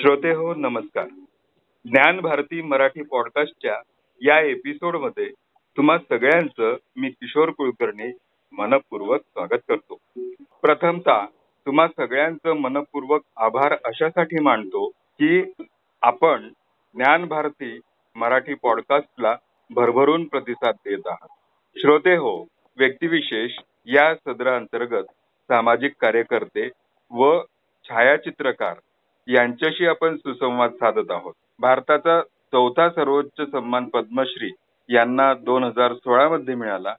श्रोते हो नमस्कार. ज्ञान भारती मराठी पॉडकास्टच्या या एपिसोडमध्ये तुम्हा सगळ्यांचं मी किशोर कुलकर्णी मनपूर्वक स्वागत करतो. प्रथमतः तुम्हा सगळ्यांचं मनपूर्वक आभार अशासाठी मानतो की आपण ज्ञान भारती मराठी पॉडकास्टला भरभरून प्रतिसाद देत आहात. श्रोते हो व्यक्तिविशेष या सदराअंतर्गत सामाजिक कार्यकर्ते व छायाचित्रकार यांच्याशी आपण सुसंवाद साधत आहोत. भारताचा चौथा सर्वोच्च सन्मान पद्मश्री यांना दोन हजार सोळा मध्ये मिळाला.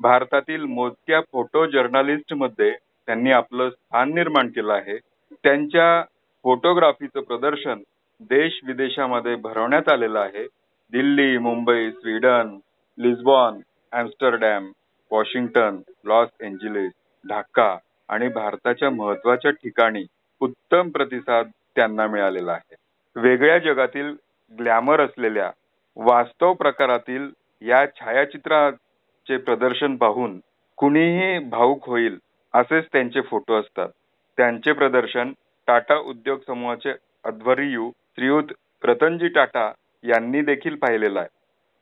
भारतातील मोजक्या फोटो जर्नलिस्टमध्ये त्यांनी आपलं स्थान निर्माण केलं आहे. त्यांच्या फोटोग्राफीचं प्रदर्शन देश विदेशामध्ये भरवण्यात आलेलं आहे. Delhi Mumbai Sweden Lisbon Amsterdam Washington Los Angeles Dhaka आणि भारताच्या महत्त्वाच्या ठिकाणी उत्तम प्रतिसाद त्यांना मिळालेला आहे. वेगळ्या जगातील ग्लॅमर असलेल्या वास्तव प्रकारातील या छायाचित्राचे प्रदर्शन पाहून कुणीही भाऊक होईल असेच त्यांचे फोटो असतात. त्यांचे प्रदर्शन टाटा उद्योग समूहाचे अध्वर्यू श्रीयुत रतनजी टाटा यांनी देखील पाहिलेलं आहे.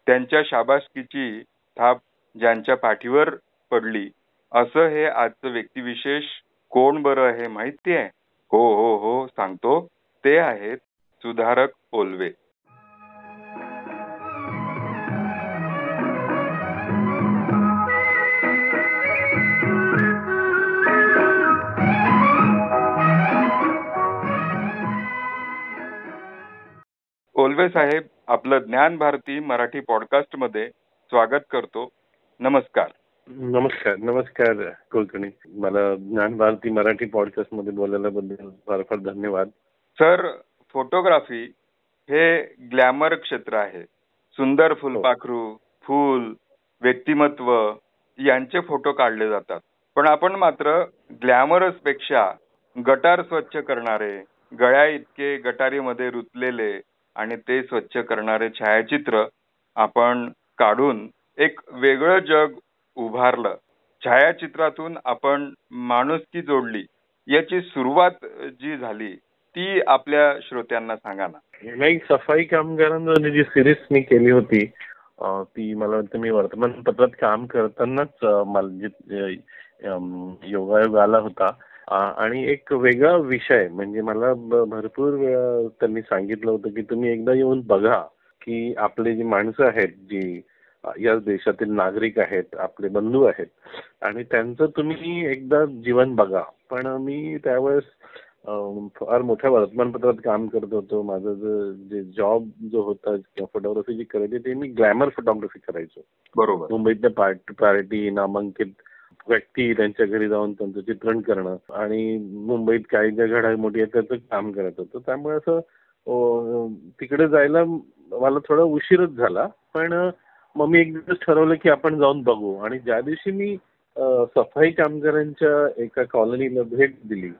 त्यांच्या शाबासकीची थाप ज्यांच्या पाठीवर पडली असं हे आजचं व्यक्तिविशेष कोण बरं हे माहिती आहे? हो हो हो सांगतो. ते आहेत सुधारक ओलवे. ओलवे साहेब आपलं ज्ञान भारती मराठी पॉडकास्टमध्ये स्वागत करतो. नमस्कार. नमस्कार नमस्कार कुलकर्णी. मला ज्ञान भारती मराठी पॉडकास्टमध्ये बोलायला फार फार धन्यवाद. सर फोटोग्राफी हे ग्लॅमर क्षेत्र आहे. सुंदर फुलपाखरू फूल व्यक्तिमत्व यांचे फोटो काढले जातात. पण आपण मात्र ग्लॅमरसपेक्षा गटार स्वच्छ करणारे गळ्या इतके गटारीमध्ये रुतलेले आणि ते स्वच्छ करणारे छायाचित्र आपण काढून एक वेगळं जग उभारलं. छायाचित्रातून आपण माणुसकी जोडली. याची सुरुवात जी झाली ती आपल्या श्रोत्यांना सांगा ना. नाही सफाई कामगारांवर जी सिरीज मी केली होती ती मला वाटतं मी वर्तमानपत्रात काम करतानाच मला योगायोग आला होता. आणि एक वेगळा विषय म्हणजे मला भरपूर वेळा त्यांनी सांगितलं होतं की तुम्ही एकदा येऊन बघा की आपले जी माणसं आहेत जी या देशातील नागरिक आहेत आपले बंधू आहेत. आणि त्यांचं तुम्ही एकदा जीवन बघा. पण मी त्यावेळेस फार मोठ्या वर्तमानपत्रात काम करत होतो. माझं जे जॉब जो होता फोटोग्राफी जी करायची ते मी ग्लॅमर फोटोग्राफी करायचो. बरोबर. मुंबईतल्या पार्टी पार्टी नामांकित व्यक्ती त्यांच्या घरी जाऊन त्यांचं चित्रण करणं. आणि मुंबईत काही ज्या घडामोडी आहेत त्याचं काम करत होतं. त्यामुळे असं तिकडे जायला मला थोडा उशीरच झाला. पण मग मी एक दिवस ठरवलं की आपण जाऊन बघू. आणि ज्या दिवशी मी सफाई कामगारांच्या एका कॉलनीला भेट दिली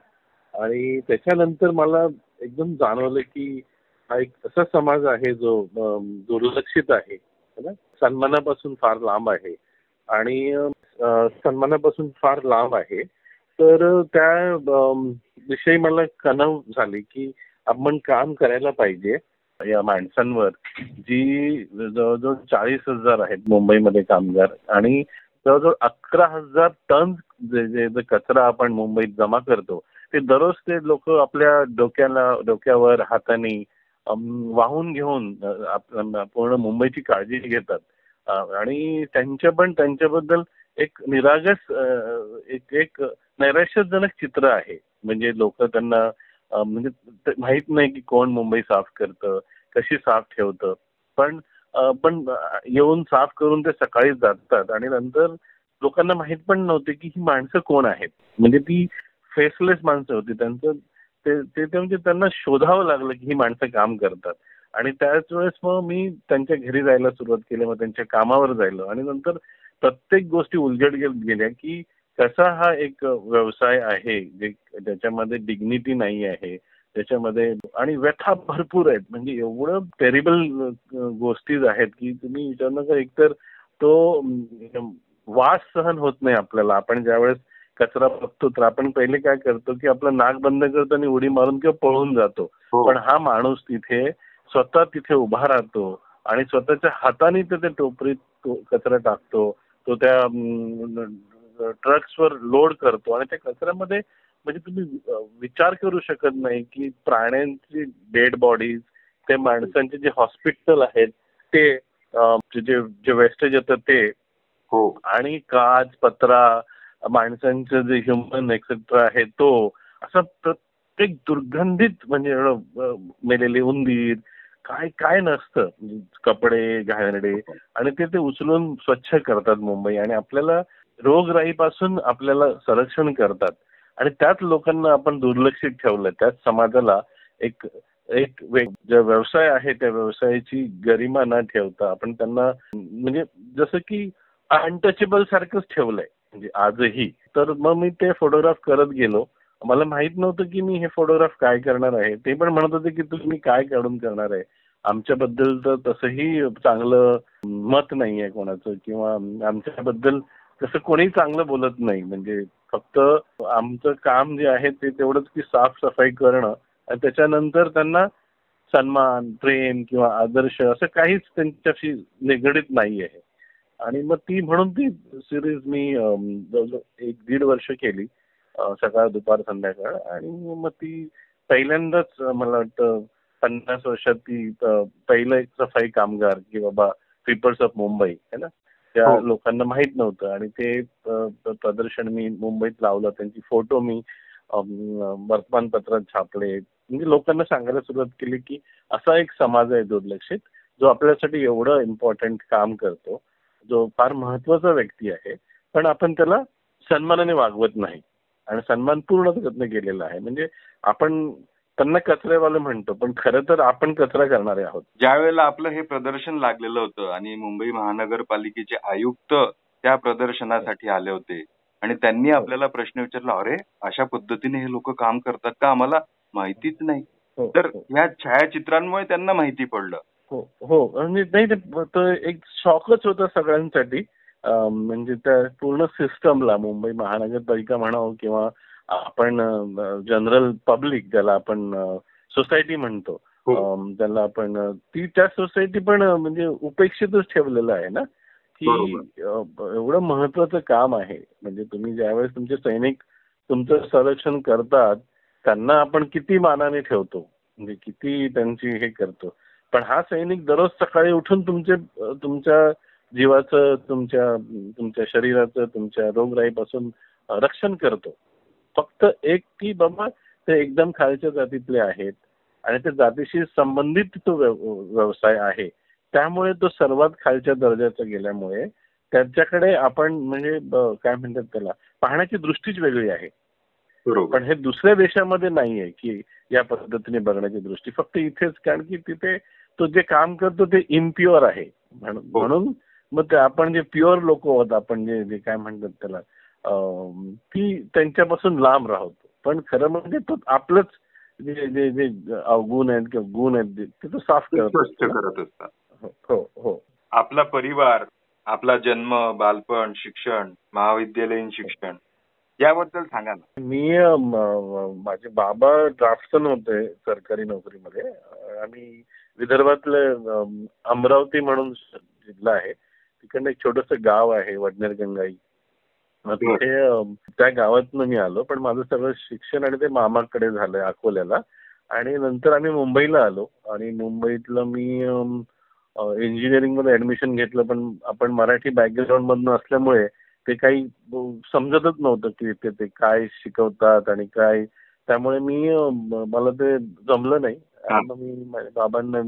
आणि त्याच्यानंतर मला एकदम जाणवलं की हा एक असा समाज आहे जो दुर्लक्षित आहे. ना? सन्मानापासून फार लांब आहे. आणि सन्मानापासून फार लांब आहे. तर त्या विषयी मला कणव झाली की आपण काम करायला पाहिजे. या माणसांवर जी जवळजवळ चाळीस हजार आहेत मुंबईमध्ये कामगार आणि जवळजवळ अकरा हजार टन जे जे कचरा आपण मुंबईत जमा करतो ते दररोज ते लोक आपल्या डोक्याला डोक्यावर हाताने वाहून घेऊन पूर्ण मुंबईची काळजी घेतात. आणि त्यांच्या पण त्यांच्याबद्दल एक निरागस एक एक नैराश्यजनक चित्र आहे. म्हणजे लोक त्यांना म्हणजे माहीत नाही की कोण मुंबई साफ करतं कशी साफ ठेवतं. पण पण येऊन साफ करून ते सकाळी जातात आणि नंतर लोकांना माहीत पण नव्हते की ही माणसं कोण आहेत. म्हणजे ती फेसलेस माणसं होती. त्यांचं ते ते म्हणजे त्यांना शोधावं लागलं की ही माणसं काम करतात. आणि त्याच वेळेस मग मी त्यांच्या घरी जायला सुरुवात केली. मग त्यांच्या कामावर जायला. आणि नंतर प्रत्येक गोष्टी उलझट गेल्या की कसा हा एक व्यवसाय आहे जे ज्याच्यामध्ये डिग्निटी नाही आहे त्याच्यामध्ये आणि व्यथा भरपूर आहेत. म्हणजे एवढं टेरिबल गोष्टी आहेत की तुम्ही विचार नका एकतर तो वास सहन होत नाही आपल्याला. आपण ज्यावेळेस कचरा बघतो तर आपण पहिले काय करतो की आपलं नाक बंद करतो आणि उडी मारून किंवा पळून जातो. हो. पण हा माणूस तिथे स्वतः तिथे उभा राहतो आणि स्वतःच्या हाताने तो त्या टोपरीत कचरा टाकतो. तो त्या ट्रक्सवर लोड करतो आणि त्या कचऱ्यामध्ये म्हणजे तुम्ही विचार करू शकत नाही की प्राण्यांची डेड बॉडीज ते माणसांचे जे हॉस्पिटल आहेत ते जे जे वेस्टेज येतं ते. हो. आणि काच पत्रा माणसांचं जे ह्युमन एक्सेट्रा आहे तो असं प्रत्येक दुर्गंधित म्हणजे मेलेले उंदीर काय काय नसतं. म्हणजे कपडे घाणेरडे. आणि ते ते उचलून स्वच्छ करतात मुंबई. आणि आपल्याला रोगराईपासून आपल्याला संरक्षण करतात. आणि त्याच लोकांना आपण दुर्लक्षित ठेवलं त्याच समाजाला एक एक व्यवसाय आहे त्या व्यवसायाची गरिमा न ठेवता आपण त्यांना म्हणजे जसं की अनटचेबल सारखंच ठेवलंय. म्हणजे आजही. तर मग मी ते फोटोग्राफ करत गेलो. मला माहीत नव्हतं की मी हे फोटोग्राफ काय करणार आहे. ते पण म्हणत होते की तुम्ही काय काढून करणार आहे. आमच्याबद्दल तर तसंही चांगलं मत नाहीये कोणाचं किंवा आमच्याबद्दल तसं कोणी चांगलं बोलत नाही. म्हणजे फक्त आमचं काम जे आहे ते तेवढंच की साफसफाई करणं आणि त्याच्यानंतर त्यांना सन्मान प्रेम किंवा आदर्श असं काहीच त्यांच्याशी निगडीत नाही आहे. आणि मग ती म्हणून ती सिरीज मी जवळजवळ एक दीड वर्ष केली सकाळ दुपार संध्याकाळ. आणि मग ती पहिल्यांदाच मला वाटतं पन्नास वर्षात ती पहिलं एक सफाई कामगार की बाबा पीपल्स ऑफ मुंबई है ना? त्या हो. लोकांना माहीत नव्हतं. आणि ते प्रदर्शन मी मुंबईत लावलं. त्यांची फोटो मी वर्तमानपत्रात छापले. म्हणजे लोकांना सांगायला सुरुवात केली की असा एक समाज आहे दुर्लक्षित जो आपल्यासाठी एवढं इम्पॉर्टंट काम करतो जो फार महत्त्वाचा व्यक्ती आहे पण आपण त्याला सन्मानाने वागवत नाही. आणि सन्मानपूर्ण प्रयत्न केलेला आहे. म्हणजे आपण त्यांना कचरेवाले म्हणतो पण खरं तर आपण कचरा करणारे आहोत. ज्या वेळेला आपलं हे प्रदर्शन लागलेलं होतं आणि मुंबई महानगरपालिकेचे आयुक्त त्या प्रदर्शनासाठी आले होते आणि त्यांनी हो. आपल्याला प्रश्न विचारला अरे अशा पद्धतीने हे लोक काम करतात का? आम्हाला माहितीच नाही. हो, तर हो. ह्या छायाचित्रांमुळे त्यांना माहिती पडलं. हो हो. आणि नाही ते एक शॉकच होता सगळ्यांसाठी. म्हणजे त्या पूर्ण सिस्टमला मुंबई महानगरपालिका म्हणावं किंवा आपण जनरल पब्लिक ज्याला आपण सोसायटी म्हणतो हो. त्याला आपण अं, ती त्या सोसायटी पण म्हणजे उपेक्षितच ठेवलेलं आहे ना? की एवढं महत्वाचं काम आहे. म्हणजे तुम्ही ज्यावेळेस तुमचे सैनिक तुमचं संरक्षण करतात त्यांना आपण किती मानाने ठेवतो? म्हणजे किती त्यांची हे करतो? पण हा सैनिक दररोज सकाळी उठून तुमचे तुमच्या जीवाचं तुमच्या तुमच्या शरीराचं तुमच्या रोगराईपासून रक्षण करतो. फक्त एक की बाबा ते एकदम खालच्या जातीतले आहेत आणि त्या जातीशी संबंधित तो व्यव- व्यवसाय आहे. त्यामुळे तो सर्वात खालच्या दर्जाचा गेल्यामुळे त्यांच्याकडे आपण म्हणजे काय म्हणतात त्याला पाहण्याची दृष्टीच वेगळी आहे. पण हे दुसऱ्या देशामध्ये नाहीये की या पद्धतीने बघण्याची दृष्टी. फक्त इथेच कारण की तिथे तो जे काम करतो ते इम्प्युअर आहे. हो. म्हणून मग ते आपण जे प्युअर लोक आहोत आपण जे काय म्हणतात त्याला ती त्यांच्यापासून लांब राहतो. पण खरं म्हणजे तो आपलंच जे जे जे अवगुण आहेत किंवा गुण आहेत ते तो साफ करत असतात. हो हो हो. आपला परिवार आपला जन्म बालपण शिक्षण महाविद्यालयीन शिक्षण याबद्दल सांगा ना. मी माझे बाबा ड्राफ्टसन होते सरकारी नोकरीमध्ये. आणि विदर्भातले अमरावती म्हणून जिल्हा आहे. तिकडनं एक छोटस गाव आहे वडनेर गंगाई मग तिथे त्या गावातनं मी आलो पण माझं सगळं शिक्षण आणि ते मामाकडे झालंय अकोल्याला. आणि नंतर आम्ही मुंबईला आलो. आणि मुंबईतलं मी इंजिनिअरिंगमध्ये ऍडमिशन घेतलं पण आपण मराठी बॅकग्राऊंड मधनं असल्यामुळे ते काही समजतच नव्हतं की ते ते काय शिकवतात आणि काय. त्यामुळे मी मला ते जमलं नाही. मी बाबांना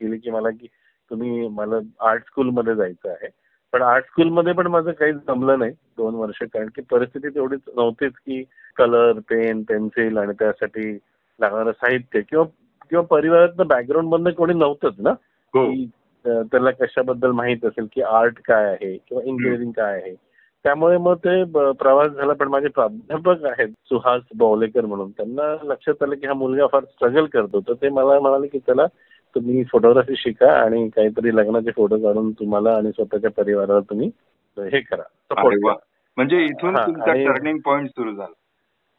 केली की मला की तुम्ही मला आर्ट स्कूलमध्ये जायचं आहे. पण आर्ट स्कूलमध्ये पण माझं काही जमलं नाही दोन वर्ष कारण की परिस्थिती तेवढीच नव्हतीच की कलर पेन पेन्सिल आणि त्यासाठी लागणारं साहित्य किंवा किंवा परिवारातलं बॅकग्राऊंड मधनं कोणी नव्हतंच ना? हो. की त्याला कशाबद्दल माहीत असेल की आर्ट काय आहे किंवा इंजिनिअरिंग काय आहे? त्यामुळे मग ते प्रवास झाला पण माझे प्राध्यापक आहेत सुहास बावलेकर म्हणून. त्यांना लक्षात आलं की हा मुलगा फार स्ट्रगल करतो तर ते मला म्हणाले की त्याला तुम्ही फोटोग्राफी शिका आणि काहीतरी लग्नाचे फोटो काढून तुम्हाला आणि स्वतःच्या परिवाराला तुम्ही हे करा. सपोर्ट. करा. म्हणजे इथून तुमचा टर्निंग पॉइंट सुरू झाला.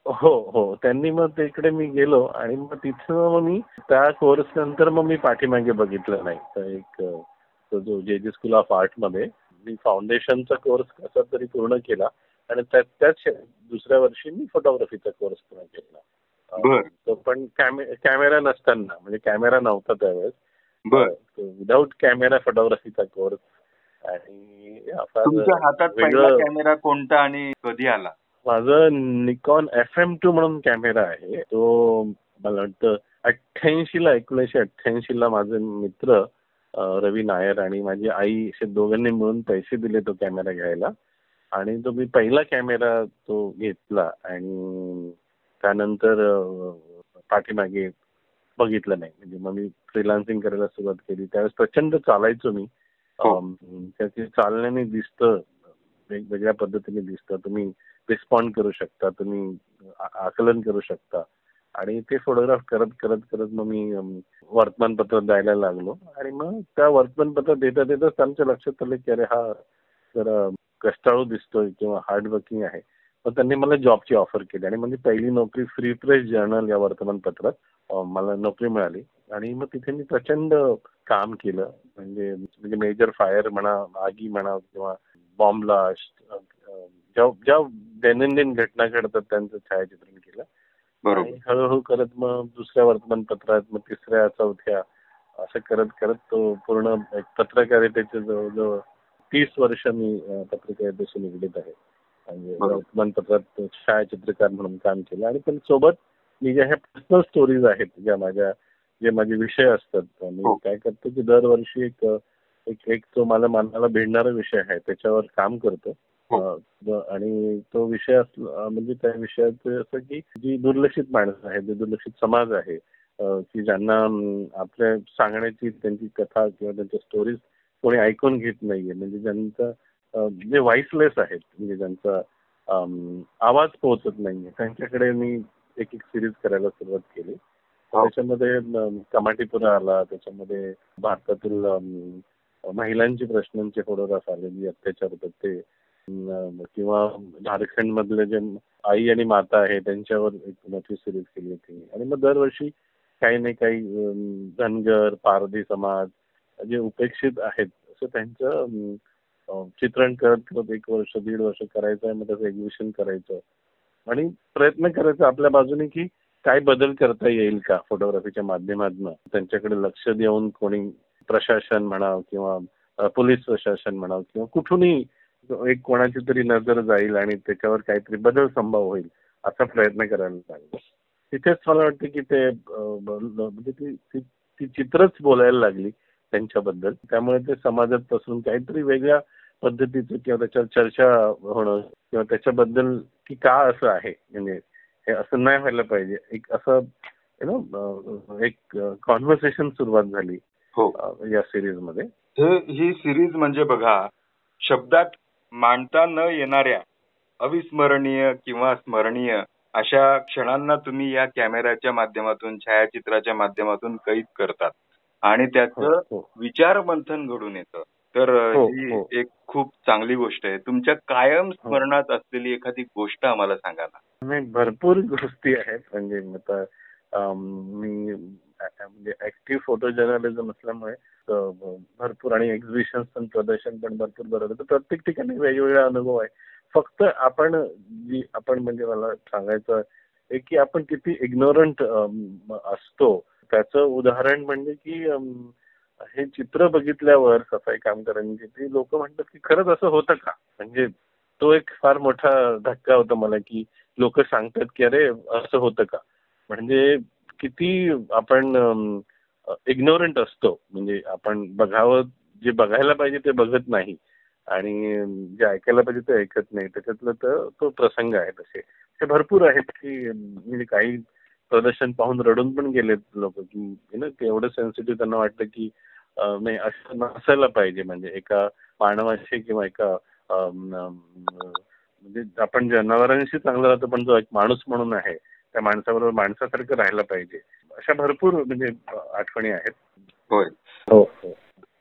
हो हो. त्यांनी मग तिकडे मी गेलो आणि मग तिथं मग मी त्या कोर्स नंतर मग मी पाठीमागे बघितलं नाही. तर एक जो जे जे स्कूल ऑफ आर्टमध्ये मी फाउंडेशनचा कोर्स कसा तरी पूर्ण केला आणि त्याच दुसऱ्या वर्षी मी फोटोग्राफीचा कोर्स पूर्ण केला. बर. पण कॅमे कॅमेरा नसताना म्हणजे कॅमेरा नव्हता त्यावेळेस. बर. विदाऊट कॅमेरा फोटोग्राफीचा कोर्स आणि तुमच्या हातात पहिला कॅमेरा कोणता आणि कधी आला? माझं निकॉन एफ एम टू म्हणून कॅमेरा आहे. तो मला वाटतं अठ्ठ्याऐंशी ला एकोणीसशे अठ्ठ्याऐंशी ला माझे मित्र रवी नायर आणि माझी आई असे दोघांनी मिळून पैसे दिले तो कॅमेरा घ्यायला. आणि तो मी पहिला कॅमेरा तो घेतला आणि त्यानंतर पाठीमागे बघितलं नाही. म्हणजे मग मी फ्रीलान्सिंग करायला सुरुवात केली. त्यावेळेस प्रचंड चालायचो मी. हो. त्याचे चालण्याने दिसतं वेगवेगळ्या पद्धतीने दिसतं. तुम्ही रिस्पॉन्ड करू शकता तुम्ही आकलन करू शकता. आणि ते फोटोग्राफ करत करत करत मग मी वर्तमानपत्र द्यायला लागलो. आणि मग त्या वर्तमानपत्र देता देताच आमच्या लक्षात आलं की अरे हा जरा कष्टाळू दिसतोय किंवा हार्ड वर्किंग आहे. मग त्यांनी मला जॉबची ऑफर केली आणि म्हणजे पहिली नोकरी फ्री प्रेस जर्नल या वर्तमानपत्रात मला नोकरी मिळाली. आणि मग तिथे मी प्रचंड काम केलं. म्हणजे म्हणजे मेजर फायर म्हणा आगी म्हणा किंवा बॉम्ब ब्लास्ट ज्या ज्या दैनंदिन घटना घडतात त्यांचं छायाचित्रण केलं. बरोबर. आणि हळूहळू करत मग दुसऱ्या वर्तमानपत्रात मग तिसऱ्या चौथ्या असं करत करत तो पूर्ण एक पत्रकारितेचे जवळजवळ तीस वर्ष मी पत्रकारितेशी निगडीत आहे. म्हणजे. वर्तमानपत्रात छायाचित्रकार म्हणून काम केलं आणि पण सोबत मी ज्या ह्या पर्सनल स्टोरीज आहेत ज्या माझ्या जे माझे विषय असतात मी हो. काय करतो की दरवर्षी एक एक एक तो मला मनाला भिडणारा विषय आहे त्याच्यावर काम करतो हो. आणि तो विषय म्हणजे त्या विषयाचं असं की जी दुर्लक्षित माणसं आहेत जे दुर्लक्षित समाज आहे की ज्यांना आपल्या सांगण्याची त्यांची कथा किंवा त्यांच्या स्टोरीज कोणी ऐकून घेत नाहीये म्हणजे ज्यांचा जे व्हाईसलेस आहेत म्हणजे ज्यांचा आवाज पोहोचत नाहीये. त्यांच्याकडे मी एक एक सिरीज करायला सुरुवात केली. हो. त्याच्यामध्ये कमाटीपुरा आला. त्याच्यामध्ये भारतातील महिलांचे प्रश्नांचे फोटोग्राफ आले जे अत्याचार होतात ते. किंवा झारखंड मधले जे आई आणि माता आहे त्यांच्यावर एक मोठी सिरीज केली होती. आणि मग दरवर्षी काही नाही काही धनगर पारधी समाज जे उपेक्षित आहेत असं त्यांचं चित्रण करत करत एक वर्ष दीड वर्ष करायचं आहे मग त्याचं एक्झिबिशन करायचं. आणि प्रयत्न करायचा आपल्या बाजूने की काय बदल करता येईल का फोटोग्राफीच्या माध्यमातून? त्यांच्याकडे लक्ष देऊन कोणी प्रशासन म्हणाव किंवा पोलीस प्रशासन म्हणाव किंवा कुठूनही एक कोणाची तरी नजर जाईल आणि त्याच्यावर काहीतरी बदल संभव होईल असा प्रयत्न करायला लागला तिथेच मला वाटतं की ते म्हणजे ती- ती चित्रच बोलायला लागली. त्यांच्याबद्दल. त्यामुळे ते समाजात पासून काहीतरी वेगळ्या पद्धतीचं किंवा त्याच्यावर चर्चा होणं किंवा त्याच्याबद्दल की का असं आहे? म्हणजे हे असं नाही व्हायला पाहिजे. एक असं यु नो एक कॉन्व्हर्सेशन सुरुवात झाली हो. या सिरीजमध्ये. हे ही सिरीज म्हणजे बघा शब्दात मांडता न येणाऱ्या अविस्मरणीय किंवा स्मरणीय अशा क्षणांना तुम्ही या कॅमेऱ्याच्या माध्यमातून छायाचित्राच्या माध्यमातून कैद करतात. आणि त्याचं हो, हो. विचार मंथन घडून येतं. तर हो, ही. एक खूप चांगली गोष्ट आहे. तुमच्या कायम स्मरणात असलेली एखादी गोष्ट आम्हाला सांगा ना. भरपूर गोष्टी आहेत. म्हणजे मी म्हणजे ऍक्टिव्ह फोटो जर्नलिझम असल्यामुळे भरपूर आणि एक्झिबिशन पण प्रदर्शन पण भरपूर बरोबर तर प्रत्येक ठिकाणी वेगवेगळा अनुभव आहे. फक्त आपण जी आपण म्हणजे मला सांगायचं आहे की आपण किती इग्नोरंट असतो त्याचं उदाहरण म्हणजे की हे चित्र बघितल्यावर सफाई कामगारांची ती लोक म्हणतात की खरंच असं होतं का? म्हणजे तो एक फार मोठा धक्का होता मला की लोक सांगतात की अरे असं होतं का? म्हणजे किती आपण इग्नोरंट असतो. म्हणजे आपण बघावं जे बघायला पाहिजे ते बघत नाही. आणि जे ऐकायला पाहिजे ते ऐकत नाही. त्याच्यातलं तर तो प्रसंग आहे तसे. ते भरपूर आहेत की म्हणजे काही प्रदर्शन पाहून रडून पण गेलेत लोक. की नो एवढं सेन्सिटिव्ह त्यांना वाटतं की नाही असं नसायला पाहिजे. म्हणजे एका मानवाशी किंवा एका म्हणजे आपण जनावरांशी चांगलं राहतो पण जो एक माणूस म्हणून आहे त्या माणसाबरोबर माणसासारखं राहायला पाहिजे. अशा भरपूर म्हणजे आठवणी आहेत. होय. हो.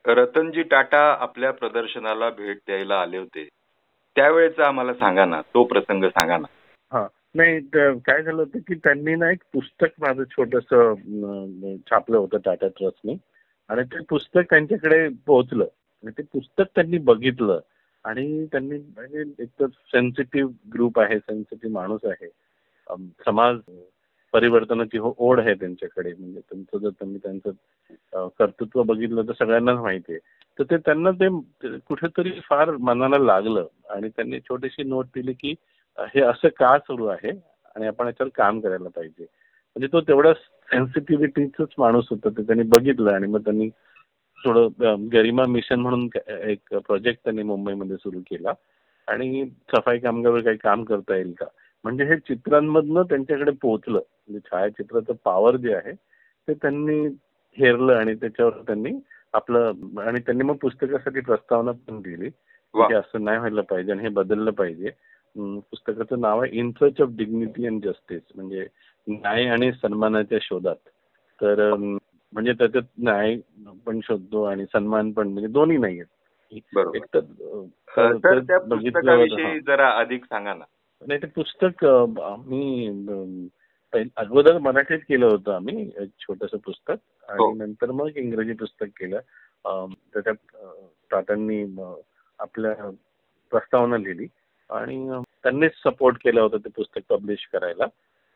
रतनजी टाटा आपल्या प्रदर्शनाला भेट द्यायला आले होते. त्यावेळेचं आम्हाला सांगा ना तो प्रसंग सांगा ना. हा. नाही काय झालं होतं की त्यांनी ना एक पुस्तक माझं छोटस छापलं होतं टाटा ट्रस्टने आणि ते पुस्तक त्यांच्याकडे पोहोचलं. आणि ते पुस्तक त्यांनी बघितलं. आणि त्यांनी म्हणजे एकतर सेन्सिटिव्ह ग्रुप आहे सेन्सिटिव्ह माणूस आहे. समाज परिवर्तनाची हो- ओढ आहे त्यांच्याकडे. म्हणजे त्यांचं जर त्यांनी त्यांचं कर्तृत्व बघितलं तर सगळ्यांनाच माहिती आहे. तर ते त्यांना ते कुठेतरी फार मनाला लागलं. आणि त्यांनी छोटीशी नोट दिली की हे असं का सुरू आहे? आणि आपण याच्यावर काम करायला पाहिजे. म्हणजे तो तेवढा सेन्सिटिव्हिटीचाच माणूस होता ते त्यांनी बघितलं आणि मग त्यांनी थोडं गरिमा मिशन म्हणून एक प्रोजेक्ट त्यांनी मुंबईमध्ये सुरू केला. आणि सफाई कामगार काही काम करता येईल का? म्हणजे हे चित्रांमधनं त्यांच्याकडे पोहोचलं. म्हणजे छायाचित्राचं पॉवर जे आहे ते त्यांनी हेरलं आणि त्याच्यावर त्यांनी आपलं आणि त्यांनी मग पुस्तकासाठी प्रस्तावना पण दिली. की असं नाही व्हायला पाहिजे आणि हे बदललं पाहिजे. पुस्तकाचं नाव आहे in search of dignity and justice म्हणजे न्याय आणि सन्मानाच्या शोधात. तर म्हणजे त्याच्यात न्याय पण शोधतो आणि सन्मान पण म्हणजे दोन्ही नाही आहेत. जरा अधिक सांगा ना. नाही ते पुस्तक आम्ही अगोदर मराठीत केलं होतं आम्ही एक छोटस पुस्तक. हो. आणि नंतर मग इंग्रजी पुस्तक केलं. त्याच्यात टाटांनी आपल्या प्रस्तावना लिहिली. आणि त्यांनीच सपोर्ट केला होता ते पुस्तक पब्लिश करायला.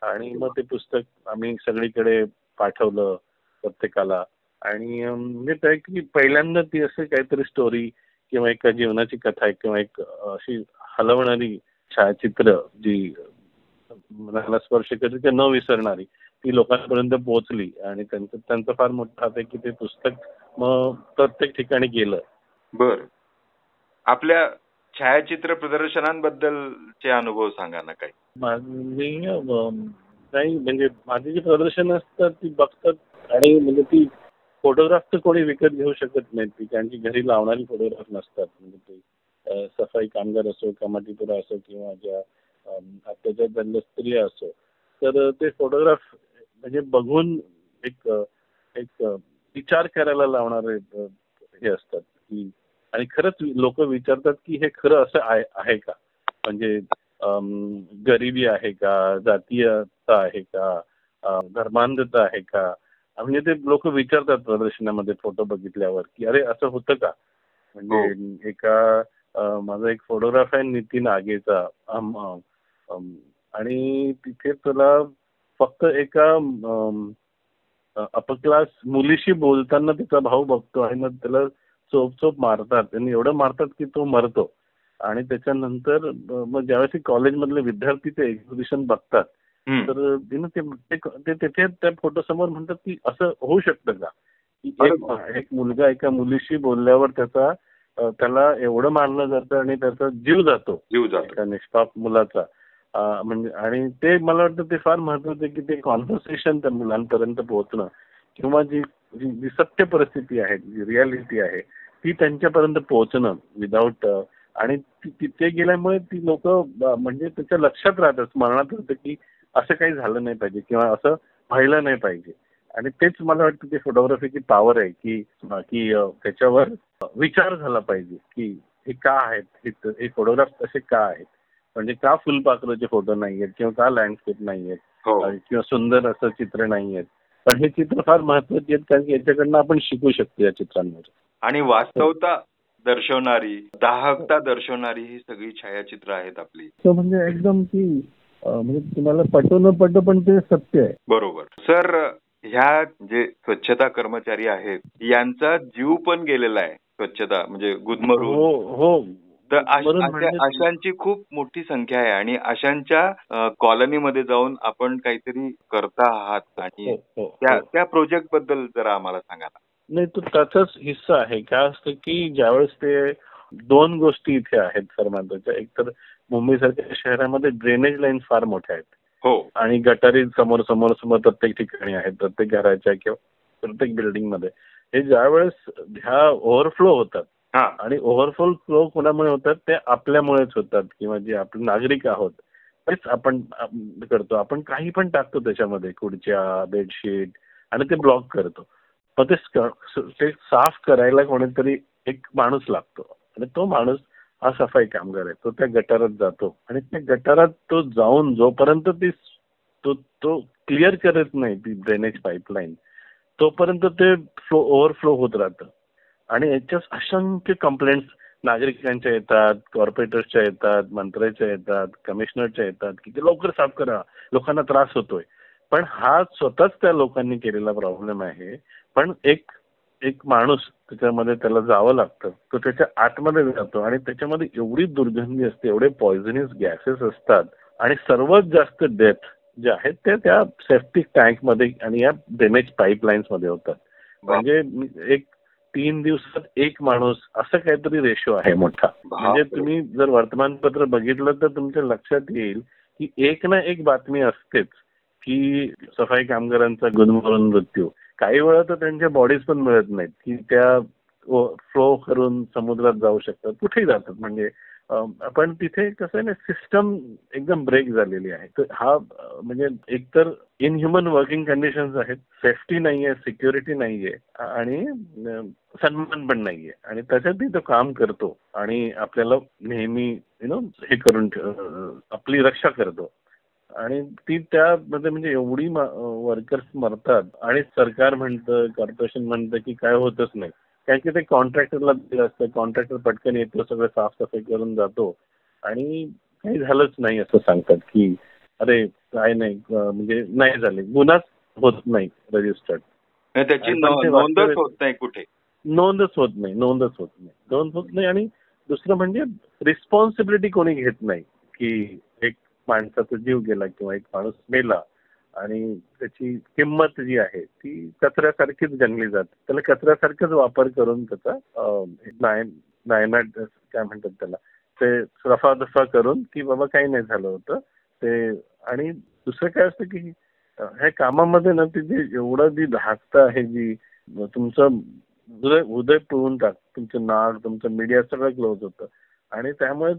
आणि मग ते पुस्तक आम्ही सगळीकडे पाठवलं प्रत्येकाला. आणि म्हणजे त्या की पहिल्यांदा ती असं काहीतरी स्टोरी किंवा एका जीवनाची कथा आहे किंवा एक अशी हलवणारी छायाचित्र जी मनाला स्पर्श करते ते न विसरणारी ती लोकांपर्यंत पोहोचली. आणि त्यांचं त्यांचं फार मोठा हात आहे की ते पुस्तक मग प्रत्येक ठिकाणी गेलं. बर. आपल्या छायाचित्र प्रदर्शनांबद्दलचे अनुभव सांगा ना काही. माझी नाही म्हणजे माझी जी प्रदर्शन असतात ती बघतात आणि म्हणजे ती फोटोग्राफ तर कोणी विकत घेऊ शकत नाही. ती कारण की घरी लावणारी फोटोग्राफ नसतात. म्हणजे ते सफाई कामगार असो कमाटीपुरा असो किंवा ज्या अत्याचार झालेल्या स्त्रिया असो तर ते फोटोग्राफ म्हणजे बघून एक एक विचार करायला लावणारे हे असतात की आणि खरंच लोक विचारतात की हे खरं असं आहे आहे का? म्हणजे गरिबी आहे का? जातीयता आहे का? धर्मांधता आहे का? म्हणजे ते लोक विचारतात प्रदर्शनामध्ये फोटो बघितल्यावर की अरे असं होतं का? म्हणजे एका अं, माझा एक फोटोग्राफ आहे नितीन आगेचा. आणि तिथे तुला फक्त एका अम, अपक्लास मुलीशी बोलताना तिचा भाऊ बघतो आणि मग त्याला चोप चोप मारतात. त्यांनी एवढं मारतात की तो मरतो. आणि त्याच्यानंतर मग ज्यावेळेस कॉलेजमधले विद्यार्थी ते एक्झिबिशन बघतात. तर ते तिथे त्या फोटो समोर म्हणतात की असं होऊ शकतं का? की एक मुलगा एका मुलीशी बोलल्यावर त्याचा त्याला एवढं मारलं जातं आणि त्याचा जीव जातो. जीव जातो. निष्पाप मुलाचा. म्हणजे आणि ते मला वाटतं ते फार महत्वाचं आहे की ते कॉन्व्हर्सेशन त्या मुलांपर्यंत पोहोचणं किंवा जी जी जी सत्य परिस्थिती आहे जी रियालिटी आहे ती त्यांच्यापर्यंत पोहोचणं विदाऊट आणि तिथे गेल्यामुळे ती लोक म्हणजे त्याच्या लक्षात राहतं स्मरणात राहतं की असं काही झालं नाही पाहिजे किंवा असं व्हायला नाही पाहिजे. आणि तेच मला वाटतं ते फोटोग्राफीची पॉवर आहे की की त्याच्यावर विचार झाला पाहिजे की हे का आहेत हे- फोटोग्राफ तसे का आहेत? म्हणजे का फुलपाखराचे फोटो नाही आहेत किंवा का लँडस्केप नाही आहेत किंवा सुंदर असं चित्र नाही आहेत पण हे चित्र फार महत्वाची आहेत कारण की याच्याकडनं आपण शिकू शकतो या चित्रांवर आणि वास्तवता दर्शवणारी दाहकता दर्शवणारी ही सगळी छायाचित्र आहेत आपली. तो म्हणजे एकदम की म्हणजे तुम्हाला पटो न पटो पण ते सत्य आहे. बरोबर. सर ह्या जे स्वच्छता कर्मचारी आहेत यांचा जीव पण गेलेला आहे स्वच्छता म्हणजे गुदमरून. हो हो. तर अशांची खूप मोठी संख्या आहे आणि अशांच्या कॉलनीमध्ये जाऊन आपण काहीतरी करता आहात आणि हो, हो, त्या हो. त्या प्रोजेक्टबद्दल जरा आम्हाला सांगा नाही तो त्याचाच हिस्सा आहे. काय असतं की ज्यावेळेस ते दोन गोष्टी इथे आहेत फार महत्त्वाच्या एक तर मुंबईसारख्या शहरामध्ये ड्रेनेज लाईन फार मोठ्या आहेत. हो. आणि गटारी समोर समोर समोर प्रत्येक ठिकाणी आहेत. प्रत्येक घराच्या किंवा प्रत्येक बिल्डिंगमध्ये. हे ज्यावेळेस ह्या ओव्हरफ्लो होतात हा. आणि ओव्हरफॉल फ्लो कोणामुळे होतात ते आपल्यामुळेच होतात किंवा जे आपले नागरिक आहोत तेच आपण करतो. आपण काही पण टाकतो त्याच्यामध्ये खुर्च्या बेडशीट आणि ते ब्लॉक करतो. मग ते ते साफ करायला कोणीतरी एक माणूस लागतो. आणि तो माणूस हा सफाई कामगार आहे. तो त्या गटारात जातो. आणि त्या गटारात तो जाऊन जोपर्यंत ती तो तो क्लिअर करत नाही ती ड्रेनेज पाईपलाईन तोपर्यंत ते फ्लो ओव्हरफ्लो होत राहतं. आणि याच्या असंख्य कंप्लेंट्स नागरिकांच्या येतात कॉर्पोरेटर्सच्या येतात मंत्र्याच्या येतात कमिशनरच्या येतात की ते लवकर साफ करा लोकांना त्रास होतोय. पण हा स्वतःच त्या लोकांनी केलेला प्रॉब्लेम आहे. पण एक एक माणूस त्याच्यामध्ये त्याला जावं लागतं. तो त्याच्या आतमध्ये जातो आणि त्याच्यामध्ये एवढी दुर्गंधी असते एवढे पॉयझनस गॅसेस असतात आणि सर्वात जास्त डेथ जे आहेत ते त्या सेफ्टिक टँकमध्ये आणि या ड्रेनेज पाईपलाईन्समध्ये होतात. म्हणजे एक तीन दिवसात एक माणूस असं काहीतरी रेशो आहे मोठा. म्हणजे तुम्ही जर वर्तमानपत्र बघितलं तर तुमच्या लक्षात येईल की एक ना एक बातमी असतेच की सफाई कामगारांचा गुदमरून मृत्यू. काही वेळा तर त्यांच्या बॉडीज पण मिळत नाहीत की त्या फ्लो करून समुद्रात जाऊ शकतात कुठेही जातात. म्हणजे पण तिथे कसं आहे ना सिस्टम एकदम ब्रेक झालेली आहे. तर हा म्हणजे एकतर इनह्युमन वर्किंग कंडिशन्स आहेत सेफ्टी नाहीये सिक्युरिटी नाहीये आणि सन्मान पण नाहीये. आणि त्याच्यातही तो काम करतो आणि आपल्याला नेहमी यु नो हे करून ठेव- आपली रक्षा करतो. आणि ती त्यामध्ये म्हणजे एवढी वर्कर्स मरतात आणि सरकार म्हणतं कॉर्पोरेशन म्हणतं की काय होतच नाही. कारण की ते कॉन्ट्रॅक्टरला दिलं असतं. कॉन्ट्रॅक्टर पटकन येतो सगळं साफसफाई करून जातो. आणि काही झालंच नाही असं सांगतात की अरे काय नाही म्हणजे नाही झाले. गुन्हाच होत नाही रजिस्टर्ड त्याची नोंदच होत नाही कुठे. नोंदच होत नाही नोंदच होत नाही. नोंद होत नाही आणि दुसरं म्हणजे रिस्पॉन्सिबिलिटी कोणी घेत नाही की एक माणसाचा जीव गेला किंवा एक माणूस मेला. आणि त्याची किंमत जी आहे ती कचऱ्यासारखीच गणली जाते. त्याला कचऱ्यासारखंच वापर करून त्याचा नायनाट काय म्हणतात त्याला ते रफादफा करून की बाबा काही नाही झालं होतं. ते आणि दुसरं काय असतं की ह्या कामामध्ये ना ती जी एवढं जी धाकत आहे जी तुमचं हृदय हृदय पिळून टाक तुमचं नाक तुमचं मीडिया सगळं क्लोज होतं. आणि त्यामुळे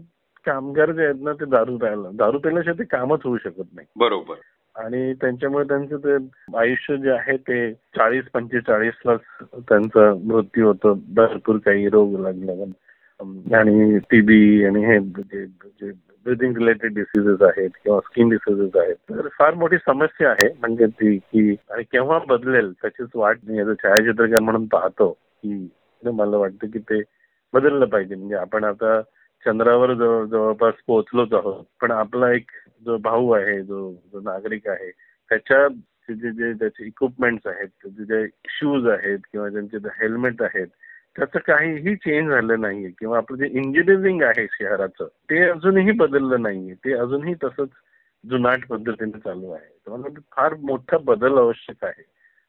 कामगार जे आहेत ना ते दारू प्यायला दारू प्यायल्याशिवाय ते कामच होऊ शकत नाही. बरोबर. आणि त्यांच्यामुळे त्यांचं ते आयुष्य जे आहे ते चाळीस पंचेचाळीस लाच त्यांचा मृत्यू होतो. भरपूर काही रोग लागले. आणि टीबी आणि हे जे ब्रिदिंग रिलेटेड डिसीजेस आहेत किंवा स्किन डिसीजेस आहेत. तर फार मोठी समस्या आहे. म्हणजे ती की आणि केव्हा बदलेल त्याचीच वाट मी as a छायाचित्रकार म्हणून पाहतो की मला वाटतं की ते बदललं पाहिजे. म्हणजे आपण आता चंद्रावर जवळ जवळपास पोहोचलोच आहोत. पण आपला एक जो भाऊ आहे जो जो नागरिक आहे त्याच्या जे जे- त्याचे इक्विपमेंट्स आहेत त्याचे जे शूज आहेत किंवा त्यांचे जे हेल्मेट आहेत त्याचं काहीही चेंज झालं नाहीये किंवा आपलं जे इंजिनिअरिंग आहे शहराचं ते अजूनही बदललं नाहीये. ते अजूनही तसंच जुनाट पद्धतीने चालू आहे. तर मला फार मोठा बदल आवश्यक आहे.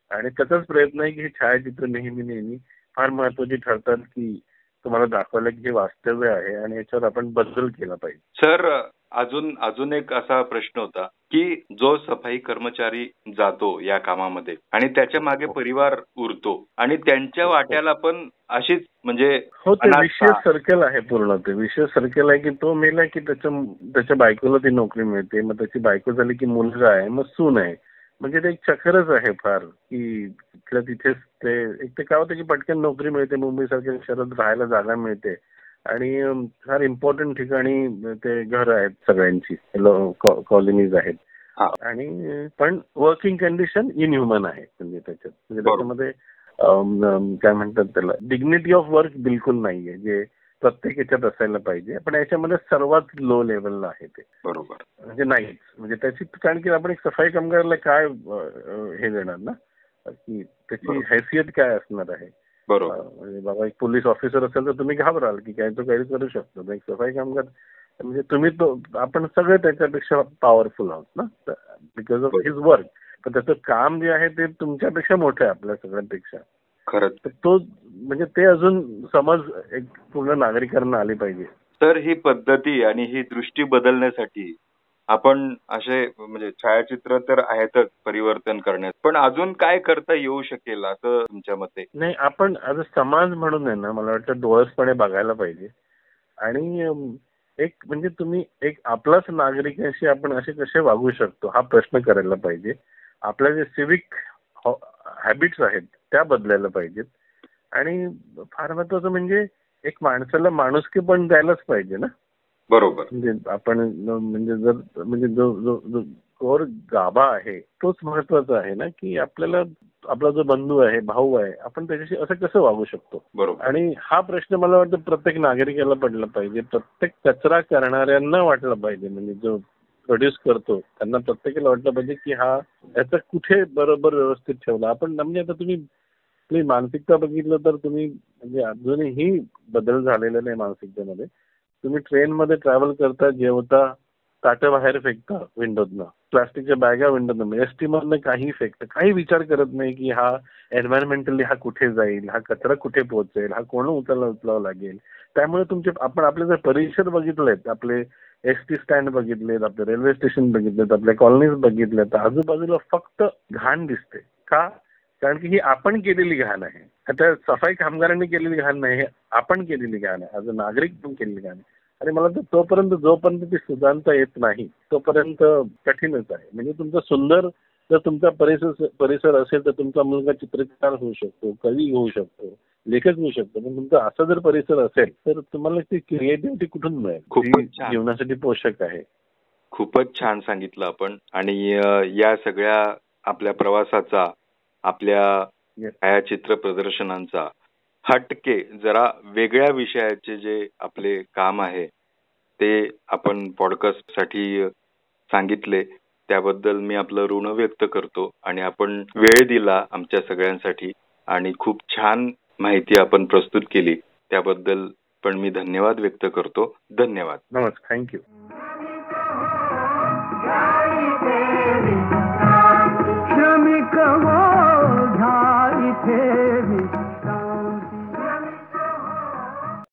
आणि त्याचाच प्रयत्न आहे की हे छायाचित्र नेहमी नेहमी फार महत्वाची ठरतात की तुम्हाला दाखवायला की हे वास्तव्य आहे आणि याच्यावर आपण बदल केला पाहिजे. सर अजून अजून एक असा प्रश्न होता की जो सफाई कर्मचारी जातो या कामामध्ये आणि त्याच्यामागे परिवार उरतो आणि त्यांच्या वाट्याला पण अशीच म्हणजे हो ते. विशेष सर्कल आहे पूर्ण ते विशेष सर्कल आहे की तो मेला की त्याच्या त्याच्या बायकोला ती नोकरी मिळते मग त्याची बायको झाली की मुलगा आहे मग सून आहे. म्हणजे ते एक चक्रच आहे फार की तिथल्या तिथेच ते एक ते काय होतं की पटकन नोकरी मिळते मुंबई सारख्या शहरात राहायला जागा मिळते. आणि फार इम्पॉर्टंट ठिकाणी ते घर आहेत सगळ्यांची. कॉलनीज आहेत. हा. आणि पण वर्किंग कंडिशन इनह्युमन आहे. म्हणजे त्याच्यात. म्हणजे. त्याच्यामध्ये काय म्हणतात त्याला डिग्निटी ऑफ वर्क बिलकुल नाहीये. जे प्रत्येक याच्यात असायला पाहिजे. पण याच्यामध्ये सर्वात लो लेवलला आहे ते. बरोबर. म्हणजे नाहीच. म्हणजे त्याची कारण की आपण एक सफाई कामगाराला काय हे देणार ना? की त्याची. हैसियत काय असणार आहे? बरोबर. म्हणजे बाबा एक पोलीस ऑफिसर असेल तर तुम्ही घाबराल की काय तो काही करू शकतो. एक सफाई कामगार म्हणजे तुम्ही तो आपण सगळे त्याच्यापेक्षा पॉवरफुल आहोत ना? बिकॉज ऑफ हिज वर्क पण त्याचं काम जे आहे ते तुमच्यापेक्षा मोठं आहे आपल्या सगळ्यांपेक्षा. खरंच. तर तो म्हणजे ते अजून समज एक पूर्ण नागरिकांना आली पाहिजे. तर ही पद्धती आणि ही दृष्टी बदलण्यासाठी आपण असे म्हणजे छायाचित्र तर आहेतच परिवर्तन करण्यात पण अजून काय करता येऊ शकेल असं तुमच्या मते? नाही आपण आज समाज म्हणून आहे ना मला वाटतं डोळसपणे बघायला पाहिजे. आणि एक म्हणजे तुम्ही एक आपलाच नागरिकांशी आपण असे कसे वागू शकतो हा प्रश्न करायला पाहिजे. आपल्या जे सिविक हॅबिट्स हो, आहेत त्या बदलायला पाहिजेत. आणि फार महत्वाचं म्हणजे एक माणसाला माणुसकी पण द्यायलाच पाहिजे ना. बरोबर. म्हणजे आपण म्हणजे जर म्हणजे जो जो जो कोर गाभा आहे तोच महत्त्वाचा आहे ना की आपल्याला आपला जो बंधू आहे भाऊ आहे आपण त्याच्याशी असं कसं वागू शकतो? बरोबर. आणि हा प्रश्न मला वाटतं प्रत्येक नागरिकाला पडला पाहिजे. प्रत्येक कचरा करणाऱ्यांना वाटला पाहिजे. म्हणजे जो प्रोड्यूस करतो त्यांना प्रत्येकाला वाटलं पाहिजे की हा याचा कुठे बरोबर व्यवस्थित ठेवला. आपण म्हणजे आता तुम्ही मानसिकता बघितलं तर तुम्ही म्हणजे अजूनही बदल झालेला नाही मानसिकतेमध्ये. तुम्ही ट्रेनमध्ये ट्रॅव्हल करता जेवता ताटं बाहेर फेकता विंडोतनं प्लास्टिकच्या बॅगा विंडोतनं एस टी मधनं काही फेकतं. काही विचार करत नाही की हा एन्व्हायरमेंटली हा कुठे जाईल हा कचरा कुठे पोहोचेल हा कोण उचलला उचलावा लागेल. त्यामुळे तुमचे आपण आपले जर परिसर बघितलेत आपले एस टी स्टँड बघितलेत आपले रेल्वे स्टेशन बघितलेत आपल्या कॉलनीज बघितल्यात आजूबाजूला फक्त घाण दिसते. का? कारण की ही आपण केलेली घाण आहे. आता सफाई कामगारांनी केलेली घाण नाही आपण केलेली घाण आहे. आज नागरिक पण केलेली घाण आहे. आणि मला तर तोपर्यंत जोपर्यंत ती सुधारता येत नाही तोपर्यंत कठीणच आहे. म्हणजे तुमचा सुंदर जर तुमचा परिसर परिसर असेल तर तुमचा मुलगा चित्रकार होऊ शकतो कवी होऊ शकतो लेखक होऊ शकतो. पण तुमचा असा जर परिसर असेल तर तुम्हाला ती क्रिएटिव्हिटी कुठून मिळेल? खूपच छान. जीवनासाठी पोषक आहे. खूपच छान सांगितलं आपण. आणि या सगळ्या आपल्या प्रवासाचा आपल्या. छायाचित्र प्रदर्शनांचा हटके जरा वेगळ्या विषयाचे जे आपले काम आहे ते आपण पॉडकास्टसाठी सांगितले. त्याबद्दल मी आपलं ऋण व्यक्त करतो आणि आपण वेळ दिला आमच्या सगळ्यांसाठी आणि खूप छान माहिती आपण प्रस्तुत केली. त्याबद्दल पण मी धन्यवाद व्यक्त करतो. धन्यवाद. नमस्कार थँक्यू क्षमिक